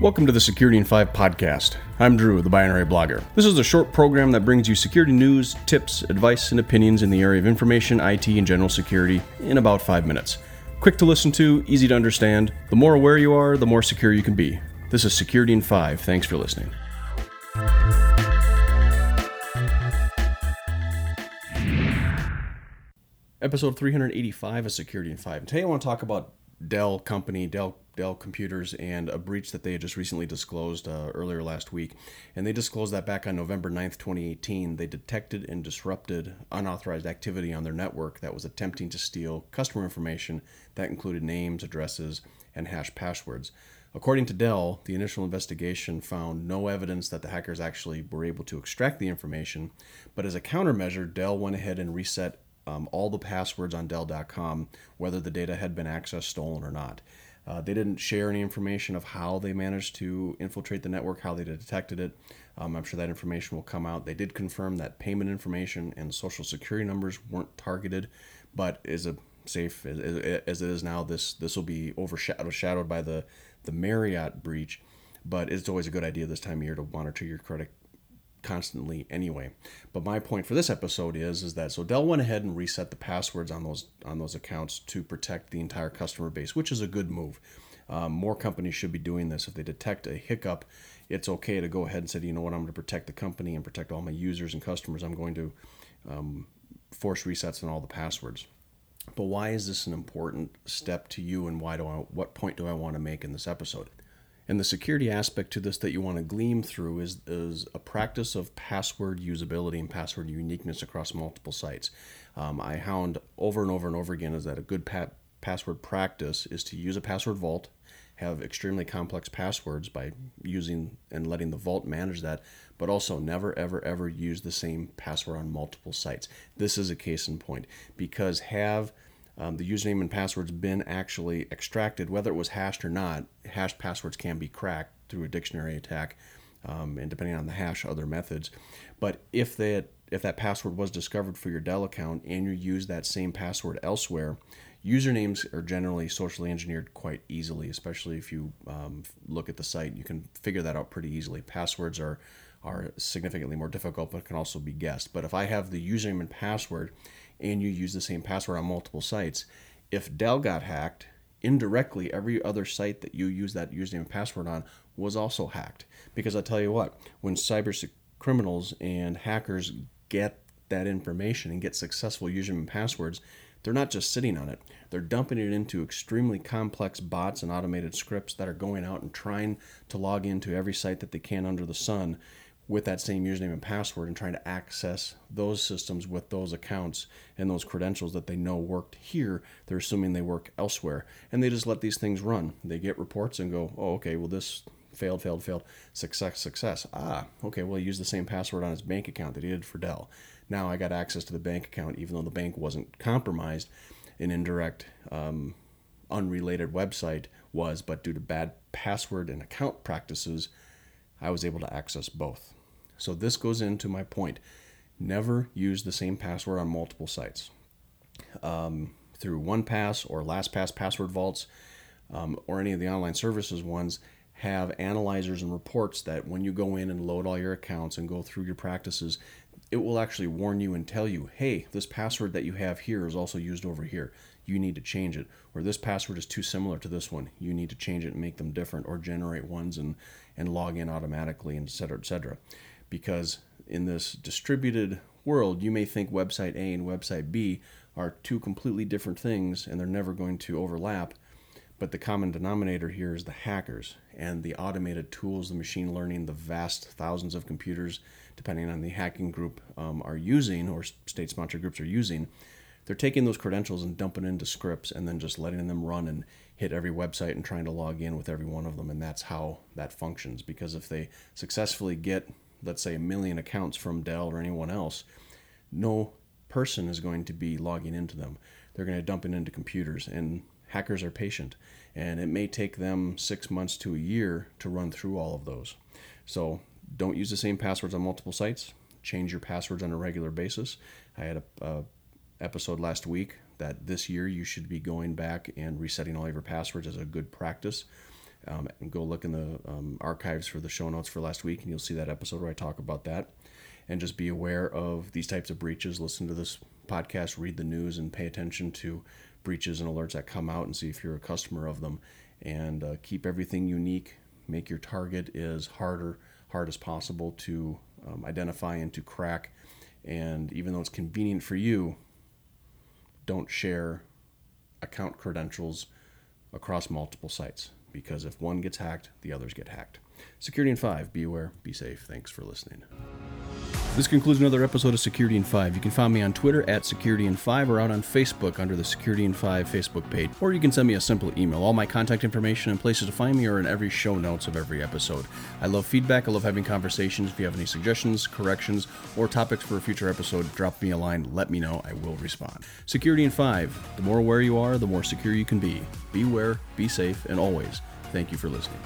Welcome to the Security in 5 podcast. I'm Drew, the binary blogger. This is a short program that brings you security news, tips, advice, and opinions in the area of information, IT, and general security in about 5 minutes. Quick to listen to, easy to understand. The more aware you are, the more secure you can be. This is Security in 5. Thanks for listening. Episode 385 of Security in 5. Today I want to talk about Dell company, Dell Dell computers, and a breach that they had just recently disclosed uh, earlier last week. And they disclosed that back on November 9th, 2018, they detected and disrupted unauthorized activity on their network that was attempting to steal customer information that included names, addresses, and hash passwords. According to Dell, the initial investigation found no evidence that the hackers actually were able to extract the information, but as a countermeasure, Dell went ahead and reset um, all the passwords on Dell.com, whether the data had been accessed, stolen, or not. Uh, they didn't share any information of how they managed to infiltrate the network, how they detected it. Um, I'm sure that information will come out. They did confirm that payment information and social security numbers weren't targeted, but is a safe as, as it is now. This this will be overshadowed by the the Marriott breach, but it's always a good idea this time of year to monitor your credit constantly anyway. But my point for this episode is is that so Dell went ahead and reset the passwords on those on those accounts to protect the entire customer base, which is a good move. Um, more companies should be doing this. If they detect a hiccup, it's okay to go ahead and say, you know what, I'm going to protect the company and protect all my users and customers. I'm going to um, force resets on all the passwords. But why is this an important step to you, and why do I? What point do I want to make in this episode? And the security aspect to this that you want to gleam through is, is a practice of password usability and password uniqueness across multiple sites. Um, I hound over and over and over again is that a good pa- password practice is to use a password vault, have extremely complex passwords by using and letting the vault manage that, but also never, ever, ever use the same password on multiple sites. This is a case in point because have um, the username and password's been actually extracted, whether it was hashed or not. Hashed passwords can be cracked through a dictionary attack, um, and depending on the hash, other methods. But if that if that password was discovered for your Dell account and you use that same password elsewhere, usernames are generally socially engineered quite easily, especially if you um, look at the site. You can figure that out pretty easily. Passwords are are significantly more difficult, but can also be guessed. But if I have the username and password and you use the same password on multiple sites, if Dell got hacked, indirectly every other site that you use that username and password on was also hacked. Because I tell you what, when cyber criminals and hackers get that information and get successful username and passwords, they're not just sitting on it. They're dumping it into extremely complex bots and automated scripts that are going out and trying to log into every site that they can under the sun with that same username and password and trying to access those systems with those accounts and those credentials that they know worked here. They're assuming they work elsewhere. And they just let these things run. They get reports and go, oh, okay, well, this failed, failed, failed, success, success. Ah, okay, well, he used the same password on his bank account that he did for Dell. Now I got access to the bank account, even though the bank wasn't compromised. An indirect, um, unrelated website was, but due to bad password and account practices, I was able to access both. So this goes into my point. Never use the same password on multiple sites. Um, through OnePass or LastPass password vaults um, or any of the online services ones have analyzers and reports that when you go in and load all your accounts and go through your practices, it will actually warn you and tell you, hey, this password that you have here is also used over here. You need to change it. Or this password is too similar to this one. You need to change it and make them different or generate ones and, and log in automatically, and et cetera, et cetera because in this distributed world, you may think website A and website B are two completely different things and they're never going to overlap. But the common denominator here is the hackers and the automated tools, the machine learning, the vast thousands of computers, depending on the hacking group, um, are using or state sponsored groups are using. They're taking those credentials and dumping into scripts and then just letting them run and hit every website and trying to log in with every one of them. And that's how that functions. Because if they successfully get let's say a million accounts from Dell or anyone else, no person is going to be logging into them. They're going to dump it into computers, and hackers are patient, and it may take them six months to a year to run through all of those. So don't use the same passwords on multiple sites. Change your passwords on a regular basis. I had a, a episode last week that this year you should be going back and resetting all of your passwords as a good practice. Um, and go look in the um, archives for the show notes for last week, and you'll see that episode where I talk about that. And just be aware of these types of breaches. Listen to this podcast, read the news, and pay attention to breaches and alerts that come out and see if you're a customer of them. And uh, keep everything unique. Make your target as harder, hard as possible to um, identify and to crack. And even though it's convenient for you, don't share account credentials across multiple sites because if one gets hacked, the others get hacked. Security in 5, be aware, be safe. Thanks for listening. This concludes another episode of Security in 5. You can find me on Twitter at Security in 5 or out on Facebook under the Security in 5 Facebook page. Or you can send me a simple email. All my contact information and places to find me are in every show notes of every episode. I love feedback. I love having conversations. If you have any suggestions, corrections, or topics for a future episode, drop me a line. Let me know. I will respond. Security in 5. The more aware you are, the more secure you can be. Beware, be safe, and always thank you for listening.